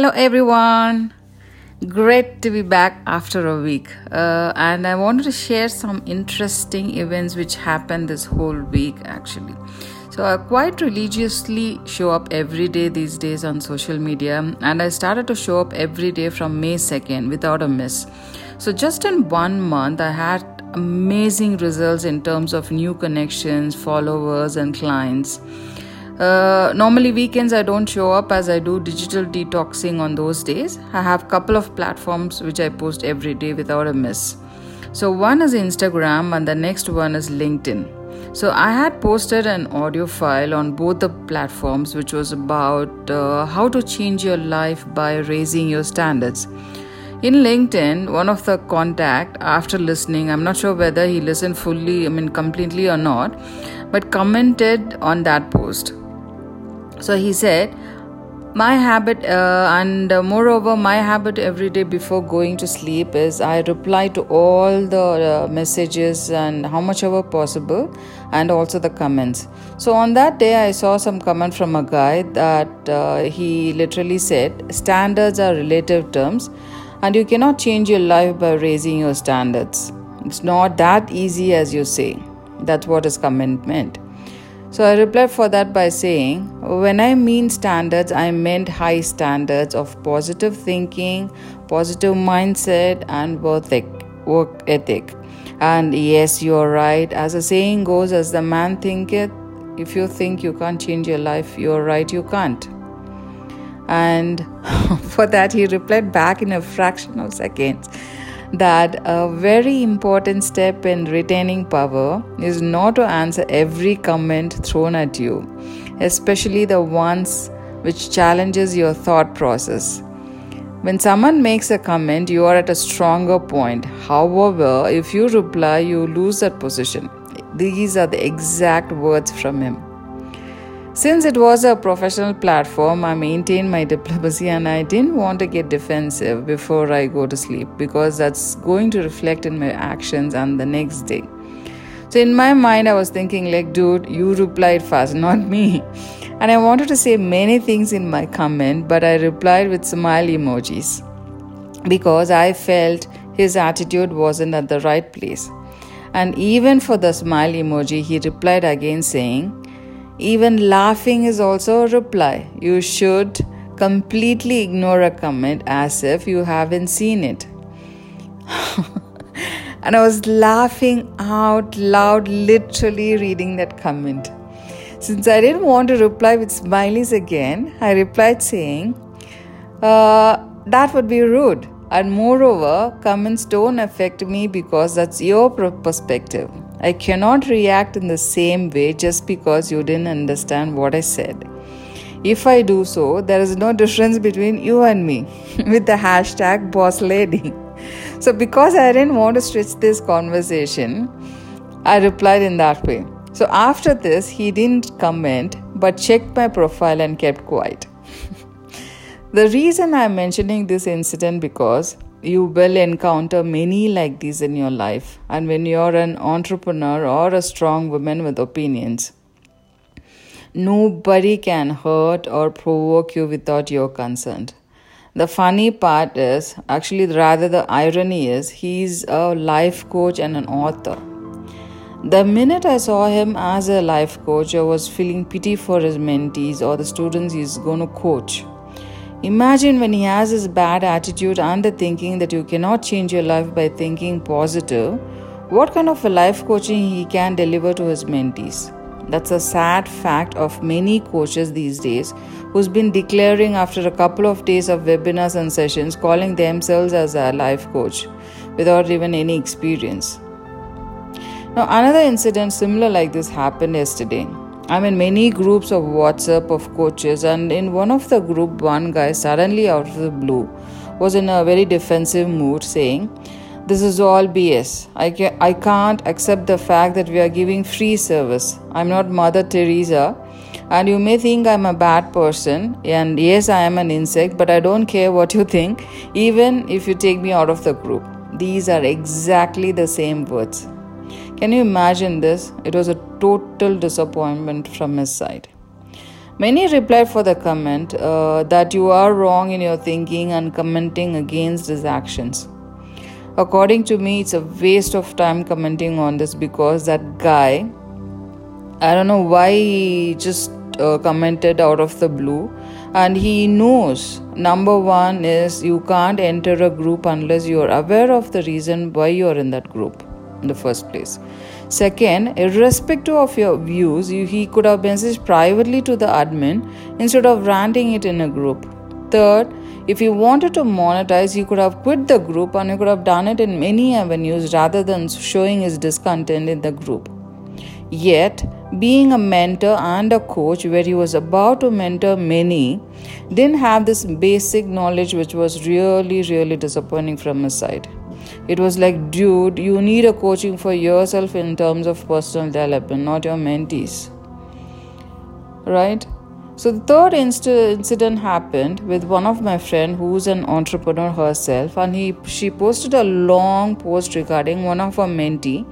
Hello, everyone. Great to be back after a week. Uh, and I wanted to share some interesting events which happened this whole week actually. So, I quite religiously show up every day these days on social media, and I started to show up every day from May 2nd without a miss. So, just in one month, I had amazing results in terms of new connections, followers, and clients. Uh, normally weekends I don't show up as I do digital detoxing on those days. I have couple of platforms which I post every day without a miss. So one is Instagram and the next one is LinkedIn. So I had posted an audio file on both the platforms which was about uh, how to change your life by raising your standards. In LinkedIn, one of the contact after listening, I'm not sure whether he listened fully, I mean completely or not, but commented on that post. So he said, my habit uh, and uh, moreover my habit every day before going to sleep is i reply to all the uh, messages and how much ever possible and also the comments. So on that day i saw some comment from a guy that uh, he literally said standards are relative terms and you cannot change your life by raising your standards. It's not that easy as you say. That's what his comment meant so I replied for that by saying, when I mean standards, I meant high standards of positive thinking, positive mindset, and work ethic. And yes, you're right. As the saying goes, as the man thinketh, if you think you can't change your life, you're right, you can't. And for that, he replied back in a fraction of seconds that a very important step in retaining power is not to answer every comment thrown at you, especially the ones which challenges your thought process. When someone makes a comment, you are at a stronger point. However, if you reply, you lose that position. These are the exact words from him. Since it was a professional platform, I maintained my diplomacy and I didn't want to get defensive before I go to sleep because that's going to reflect in my actions and the next day. So in my mind, I was thinking, like, dude, you replied fast, not me. And I wanted to say many things in my comment, but I replied with smile emojis because I felt his attitude wasn't at the right place. And even for the smile emoji, he replied again saying, even laughing is also a reply. You should completely ignore a comment as if you haven't seen it. and I was laughing out loud, literally reading that comment. Since I didn't want to reply with smileys again, I replied saying, uh, That would be rude. And moreover, comments don't affect me because that's your perspective. I cannot react in the same way just because you didn't understand what I said. If I do so, there is no difference between you and me with the hashtag boss lady. So, because I didn't want to stretch this conversation, I replied in that way. So, after this, he didn't comment but checked my profile and kept quiet. the reason I'm mentioning this incident because you will encounter many like these in your life. And when you're an entrepreneur or a strong woman with opinions nobody can hurt or provoke you without your consent. The funny part is actually rather the irony is he's a life coach and an author. The minute I saw him as a life coach, I was feeling pity for his mentees or the students he's going to coach. Imagine when he has his bad attitude and the thinking that you cannot change your life by thinking positive, what kind of a life coaching he can deliver to his mentees. That's a sad fact of many coaches these days who's been declaring after a couple of days of webinars and sessions calling themselves as a life coach without even any experience. Now another incident similar like this happened yesterday. I'm in many groups of WhatsApp of coaches, and in one of the group, one guy suddenly out of the blue was in a very defensive mood saying, This is all BS. I, ca- I can't accept the fact that we are giving free service. I'm not Mother Teresa, and you may think I'm a bad person, and yes, I am an insect, but I don't care what you think, even if you take me out of the group. These are exactly the same words. Can you imagine this? It was a total disappointment from his side. Many replied for the comment uh, that you are wrong in your thinking and commenting against his actions. According to me, it's a waste of time commenting on this because that guy, I don't know why he just uh, commented out of the blue and he knows number one is you can't enter a group unless you're aware of the reason why you're in that group in the first place. Second irrespective of your views you, he could have messaged privately to the admin instead of ranting it in a group. Third if he wanted to monetize he could have quit the group and he could have done it in many avenues rather than showing his discontent in the group. Yet, being a mentor and a coach where he was about to mentor many, didn't have this basic knowledge, which was really, really disappointing from his side. It was like, dude, you need a coaching for yourself in terms of personal development, not your mentees. Right? So the third inst- incident happened with one of my friend who's an entrepreneur herself, and he she posted a long post regarding one of her mentee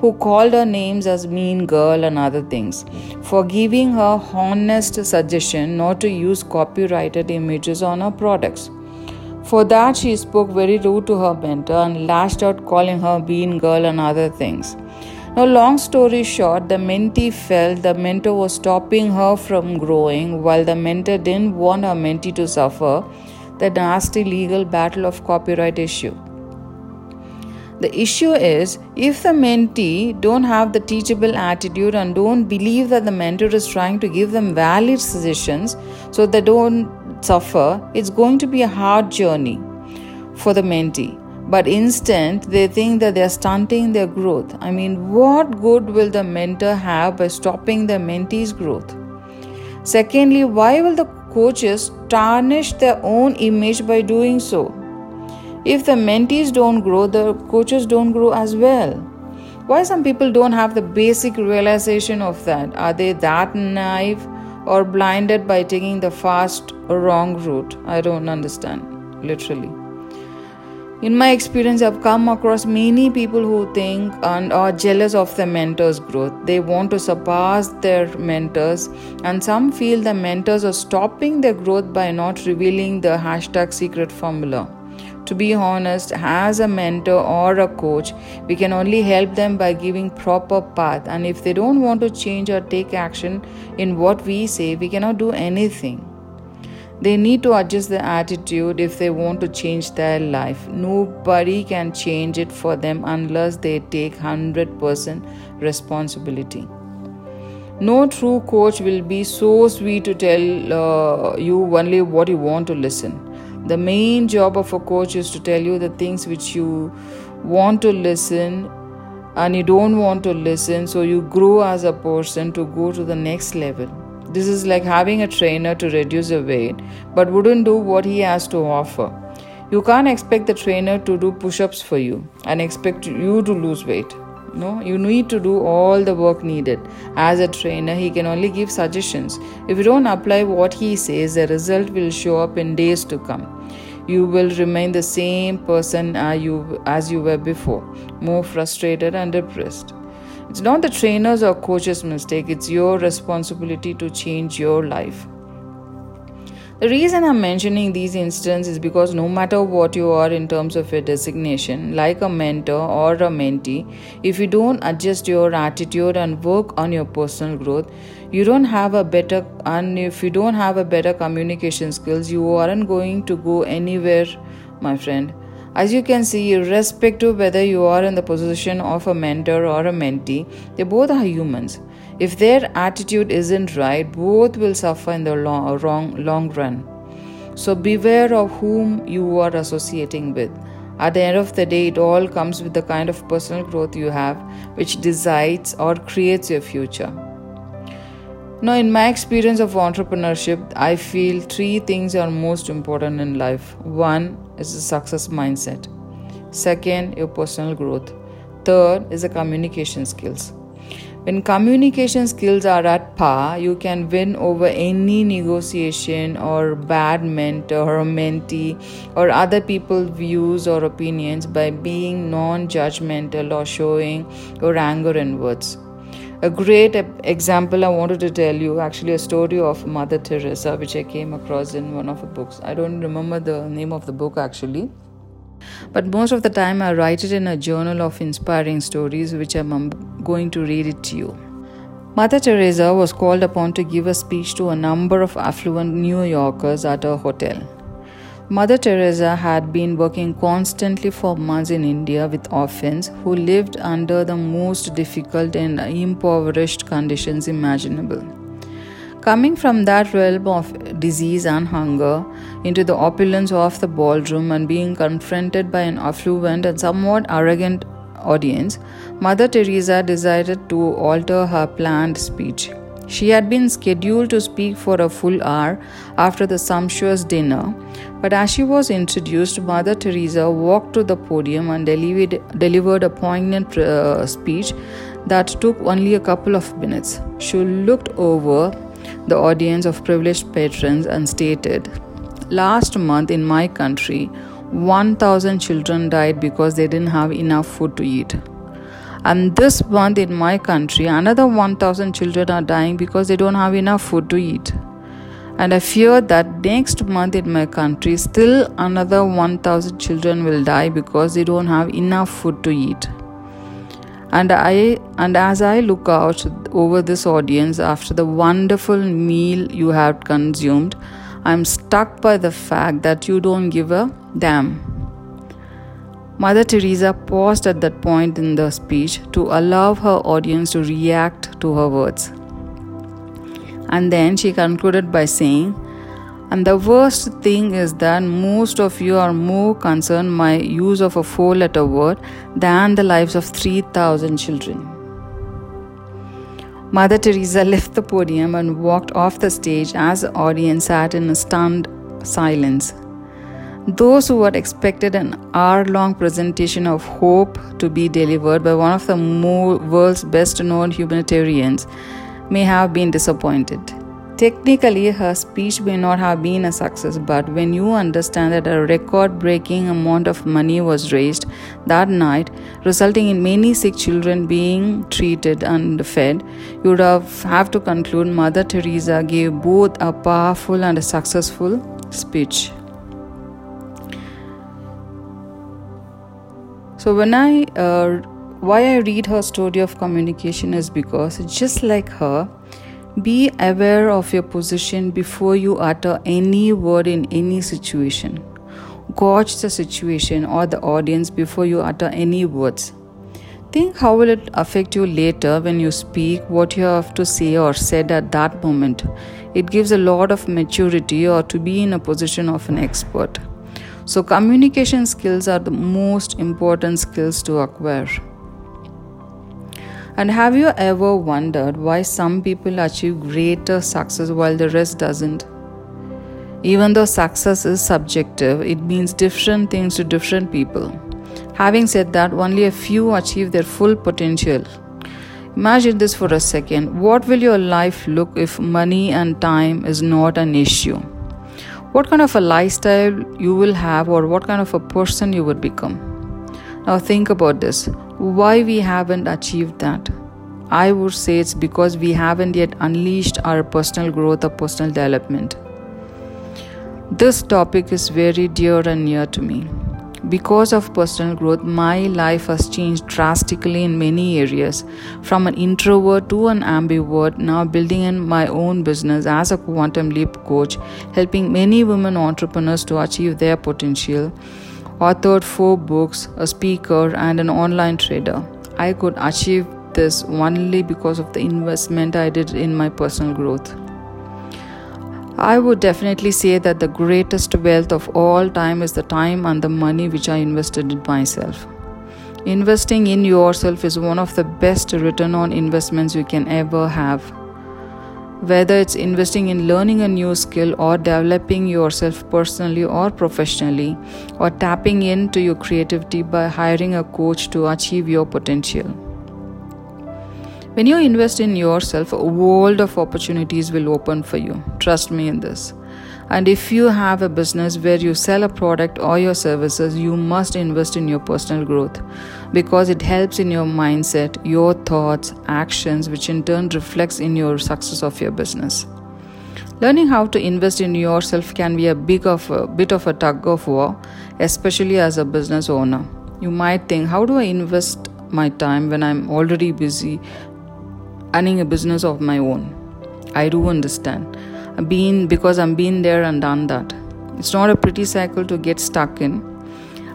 who called her names as mean girl and other things, for giving her honest suggestion not to use copyrighted images on her products. For that, she spoke very rude to her mentor and lashed out, calling her bean girl and other things. Now, long story short, the mentee felt the mentor was stopping her from growing, while the mentor didn't want her mentee to suffer the nasty legal battle of copyright issue. The issue is if the mentee don't have the teachable attitude and don't believe that the mentor is trying to give them valid suggestions so they don't suffer, it's going to be a hard journey for the mentee. But instant they think that they are stunting their growth. I mean, what good will the mentor have by stopping the mentee's growth? Secondly, why will the coaches tarnish their own image by doing so? If the mentees don't grow, the coaches don't grow as well. Why some people don't have the basic realization of that? Are they that naive or blinded by taking the fast or wrong route? I don't understand, literally. In my experience, I've come across many people who think and are jealous of the mentor's growth. They want to surpass their mentors, and some feel the mentors are stopping their growth by not revealing the hashtag secret formula. To be honest, as a mentor or a coach, we can only help them by giving proper path. And if they don't want to change or take action in what we say, we cannot do anything. They need to adjust their attitude if they want to change their life. Nobody can change it for them unless they take 100% responsibility. No true coach will be so sweet to tell uh, you only what you want to listen the main job of a coach is to tell you the things which you want to listen and you don't want to listen, so you grow as a person to go to the next level. This is like having a trainer to reduce your weight but wouldn't do what he has to offer. You can't expect the trainer to do push ups for you and expect you to lose weight no you need to do all the work needed. As a trainer he can only give suggestions. If you don't apply what he says the result will show up in days to come. You will remain the same person as you, as you were before. More frustrated and depressed. It's not the trainer's or coach's mistake. It's your responsibility to change your life the reason I'm mentioning these instances is because no matter what you are in terms of your designation, like a mentor or a mentee, if you don't adjust your attitude and work on your personal growth, you don't have a better and if you don't have a better communication skills, you aren't going to go anywhere, my friend. As you can see, irrespective whether you are in the position of a mentor or a mentee, they both are humans. If their attitude isn't right, both will suffer in the long, wrong, long run. So beware of whom you are associating with. At the end of the day, it all comes with the kind of personal growth you have, which decides or creates your future. Now, in my experience of entrepreneurship, I feel three things are most important in life. One is the success mindset, second, your personal growth, third is the communication skills. When communication skills are at par, you can win over any negotiation or bad mentor or mentee or other people's views or opinions by being non judgmental or showing your anger in words. a great example I wanted to tell you actually a story of Mother Teresa, which I came across in one of the books. I don't remember the name of the book actually, but most of the time I write it in a journal of inspiring stories, which I'm um, going to read it to you. Mother Teresa was called upon to give a speech to a number of affluent New Yorkers at a hotel. Mother Teresa had been working constantly for months in India with orphans who lived under the most difficult and impoverished conditions imaginable. Coming from that realm of disease and hunger into the opulence of the ballroom and being confronted by an affluent and somewhat arrogant audience, Mother Teresa decided to alter her planned speech. She had been scheduled to speak for a full hour after the sumptuous dinner, but as she was introduced, Mother Teresa walked to the podium and delivered, a poignant uh, speech that took only a couple of minutes. She looked over the audience of privileged patrons and stated, Last month in my country, 1,000 children died because they didn't have enough food to eat. And this month in my country, another 1,000 children are dying because they don't have enough food to eat. And I fear that next month in my country, still another 1,000 children will die because they don't have enough food to eat. And I and as I look out over this audience after the wonderful meal you have consumed, I'm stuck by the fact that you don't give a damn. Mother Teresa paused at that point in the speech to allow her audience to react to her words. And then she concluded by saying, and the worst thing is that most of you are more concerned my use of a four letter word than the lives of 3000 children. Mother Teresa left the podium and walked off the stage as the audience sat in a stunned silence. Those who had expected an hour long presentation of hope to be delivered by one of the world's best known humanitarians may have been disappointed. Technically, her speech may not have been a success, but when you understand that a record breaking amount of money was raised that night, resulting in many sick children being treated and fed, you would have, have to conclude Mother Teresa gave both a powerful and a successful speech. So when I uh, why I read her story of communication is because just like her, be aware of your position before you utter any word in any situation. Gauge the situation or the audience before you utter any words. Think how will it affect you later when you speak what you have to say or said at that moment. It gives a lot of maturity or to be in a position of an expert. So, communication skills are the most important skills to acquire. And have you ever wondered why some people achieve greater success while the rest doesn't? Even though success is subjective, it means different things to different people. Having said that, only a few achieve their full potential. Imagine this for a second. What will your life look if money and time is not an issue? what kind of a lifestyle you will have or what kind of a person you would become. Now, think about this why we haven't achieved that. I would say it's because we haven't yet unleashed our personal growth or personal development. This topic is very dear and near to me. Because of personal growth, my life has changed drastically in many areas. From an introvert to an ambivert, now building in my own business as a quantum leap coach, helping many women entrepreneurs to achieve their potential. Authored four books, a speaker, and an online trader. I could achieve this only because of the investment I did in my personal growth. I would definitely say that the greatest wealth of all time is the time and the money which I invested in myself. Investing in yourself is one of the best return on investments you can ever have. Whether it's investing in learning a new skill or developing yourself personally or professionally, or tapping into your creativity by hiring a coach to achieve your potential. When you invest in yourself, a world of opportunities will open for you. Trust me in this. And if you have a business where you sell a product or your services, you must invest in your personal growth because it helps in your mindset, your thoughts, actions, which in turn reflects in your success of your business. Learning how to invest in yourself can be a big of a bit of a tug of war, especially as a business owner. You might think, how do I invest my time when I'm already busy running a business of my own? I do understand been because I'm been there and done that. It's not a pretty cycle to get stuck in.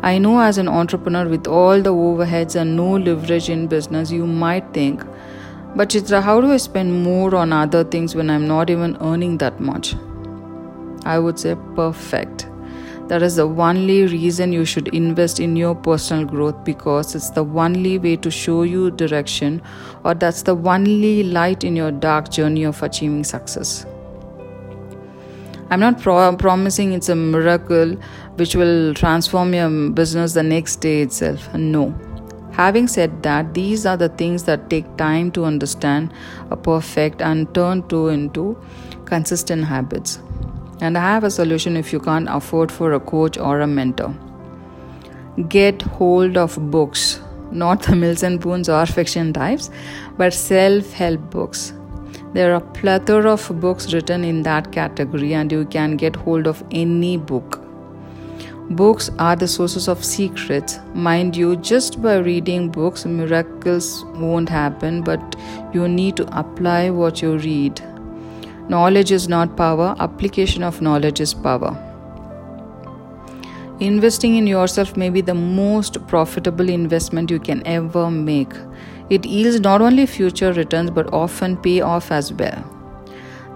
I know as an entrepreneur with all the overheads and no leverage in business, you might think, but Chitra, how do I spend more on other things when I'm not even earning that much? I would say perfect. That is the only reason you should invest in your personal growth because it's the only way to show you direction, or that's the only light in your dark journey of achieving success. I'm not pro- promising it's a miracle which will transform your business the next day itself. No. Having said that, these are the things that take time to understand, a perfect, and turn to into consistent habits. And I have a solution if you can't afford for a coach or a mentor. Get hold of books, not the Mills and Boons or fiction types, but self-help books there are plethora of books written in that category and you can get hold of any book. Books are the sources of secrets. Mind you, just by reading books, miracles won't happen, but you need to apply what you read. Knowledge is not power, application of knowledge is power. Investing in yourself may be the most profitable investment you can ever make. It yields not only future returns but often pay off as well.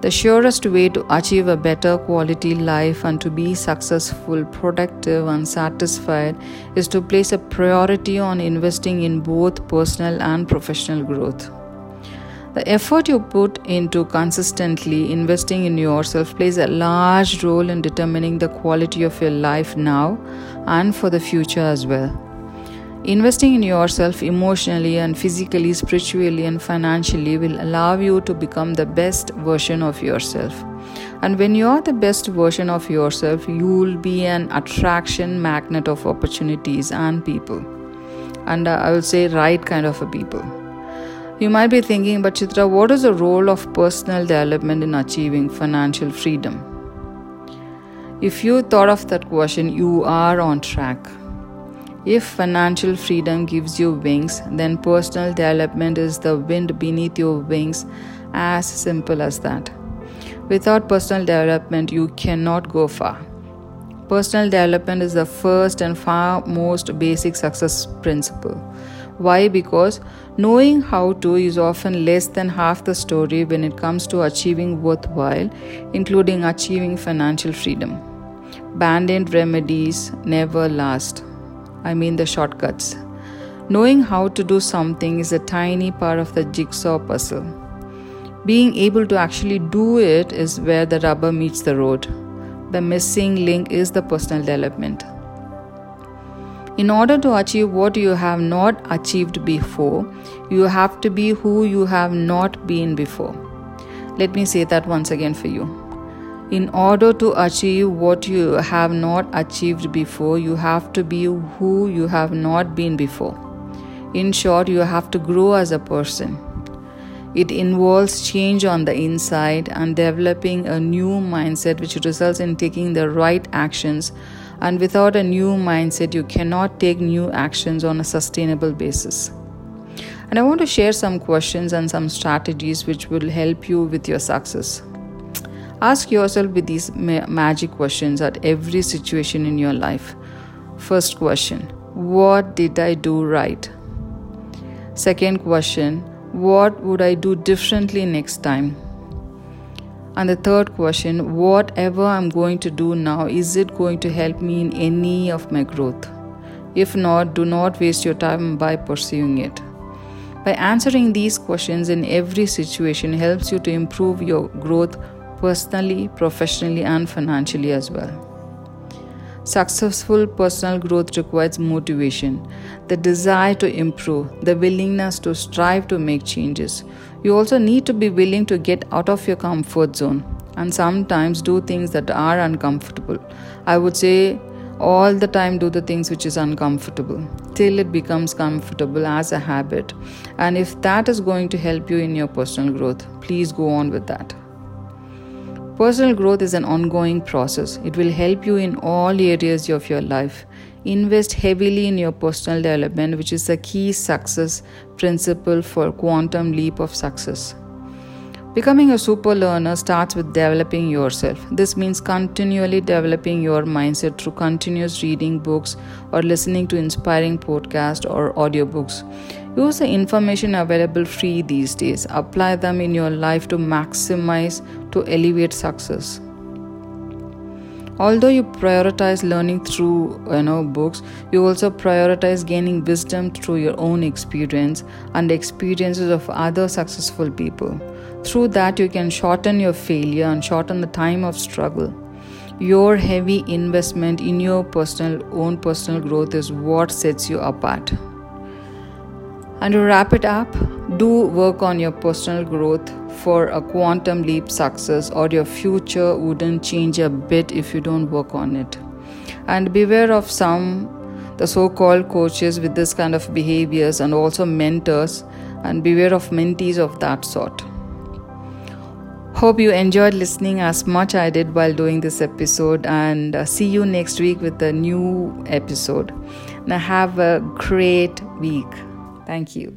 The surest way to achieve a better quality life and to be successful, productive, and satisfied is to place a priority on investing in both personal and professional growth. The effort you put into consistently investing in yourself plays a large role in determining the quality of your life now and for the future as well. Investing in yourself emotionally and physically, spiritually, and financially will allow you to become the best version of yourself. And when you are the best version of yourself, you will be an attraction magnet of opportunities and people. And uh, I will say, right kind of a people. You might be thinking, but Chitra, what is the role of personal development in achieving financial freedom? If you thought of that question, you are on track. If financial freedom gives you wings, then personal development is the wind beneath your wings, as simple as that. Without personal development, you cannot go far. Personal development is the first and far most basic success principle. Why? Because knowing how to is often less than half the story when it comes to achieving worthwhile, including achieving financial freedom. Band aid remedies never last. I mean the shortcuts. Knowing how to do something is a tiny part of the jigsaw puzzle. Being able to actually do it is where the rubber meets the road. The missing link is the personal development. In order to achieve what you have not achieved before, you have to be who you have not been before. Let me say that once again for you. In order to achieve what you have not achieved before, you have to be who you have not been before. In short, you have to grow as a person. It involves change on the inside and developing a new mindset, which results in taking the right actions. And without a new mindset, you cannot take new actions on a sustainable basis. And I want to share some questions and some strategies which will help you with your success. Ask yourself with these ma- magic questions at every situation in your life. First question What did I do right? Second question What would I do differently next time? And the third question Whatever I'm going to do now, is it going to help me in any of my growth? If not, do not waste your time by pursuing it. By answering these questions in every situation helps you to improve your growth personally, professionally, and financially as well. Successful personal growth requires motivation, the desire to improve, the willingness to strive to make changes. You also need to be willing to get out of your comfort zone and sometimes do things that are uncomfortable. I would say all the time do the things which is uncomfortable till it becomes comfortable as a habit. And if that is going to help you in your personal growth, please go on with that. Personal growth is an ongoing process. It will help you in all areas of your life. Invest heavily in your personal development, which is a key success principle for quantum leap of success. Becoming a super learner starts with developing yourself. This means continually developing your mindset through continuous reading books or listening to inspiring podcasts or audiobooks. Use the information available free these days. Apply them in your life to maximize, to elevate success. Although you prioritize learning through you know books, you also prioritize gaining wisdom through your own experience and experiences of other successful people. Through that, you can shorten your failure and shorten the time of struggle. Your heavy investment in your personal own personal growth is what sets you apart. And to wrap it up, do work on your personal growth. For a quantum leap success, or your future wouldn't change a bit if you don't work on it. And beware of some the so-called coaches with this kind of behaviors and also mentors. And beware of mentees of that sort. Hope you enjoyed listening as much i did while doing this episode. And uh, see you next week with a new episode. Now have a great week Thank you.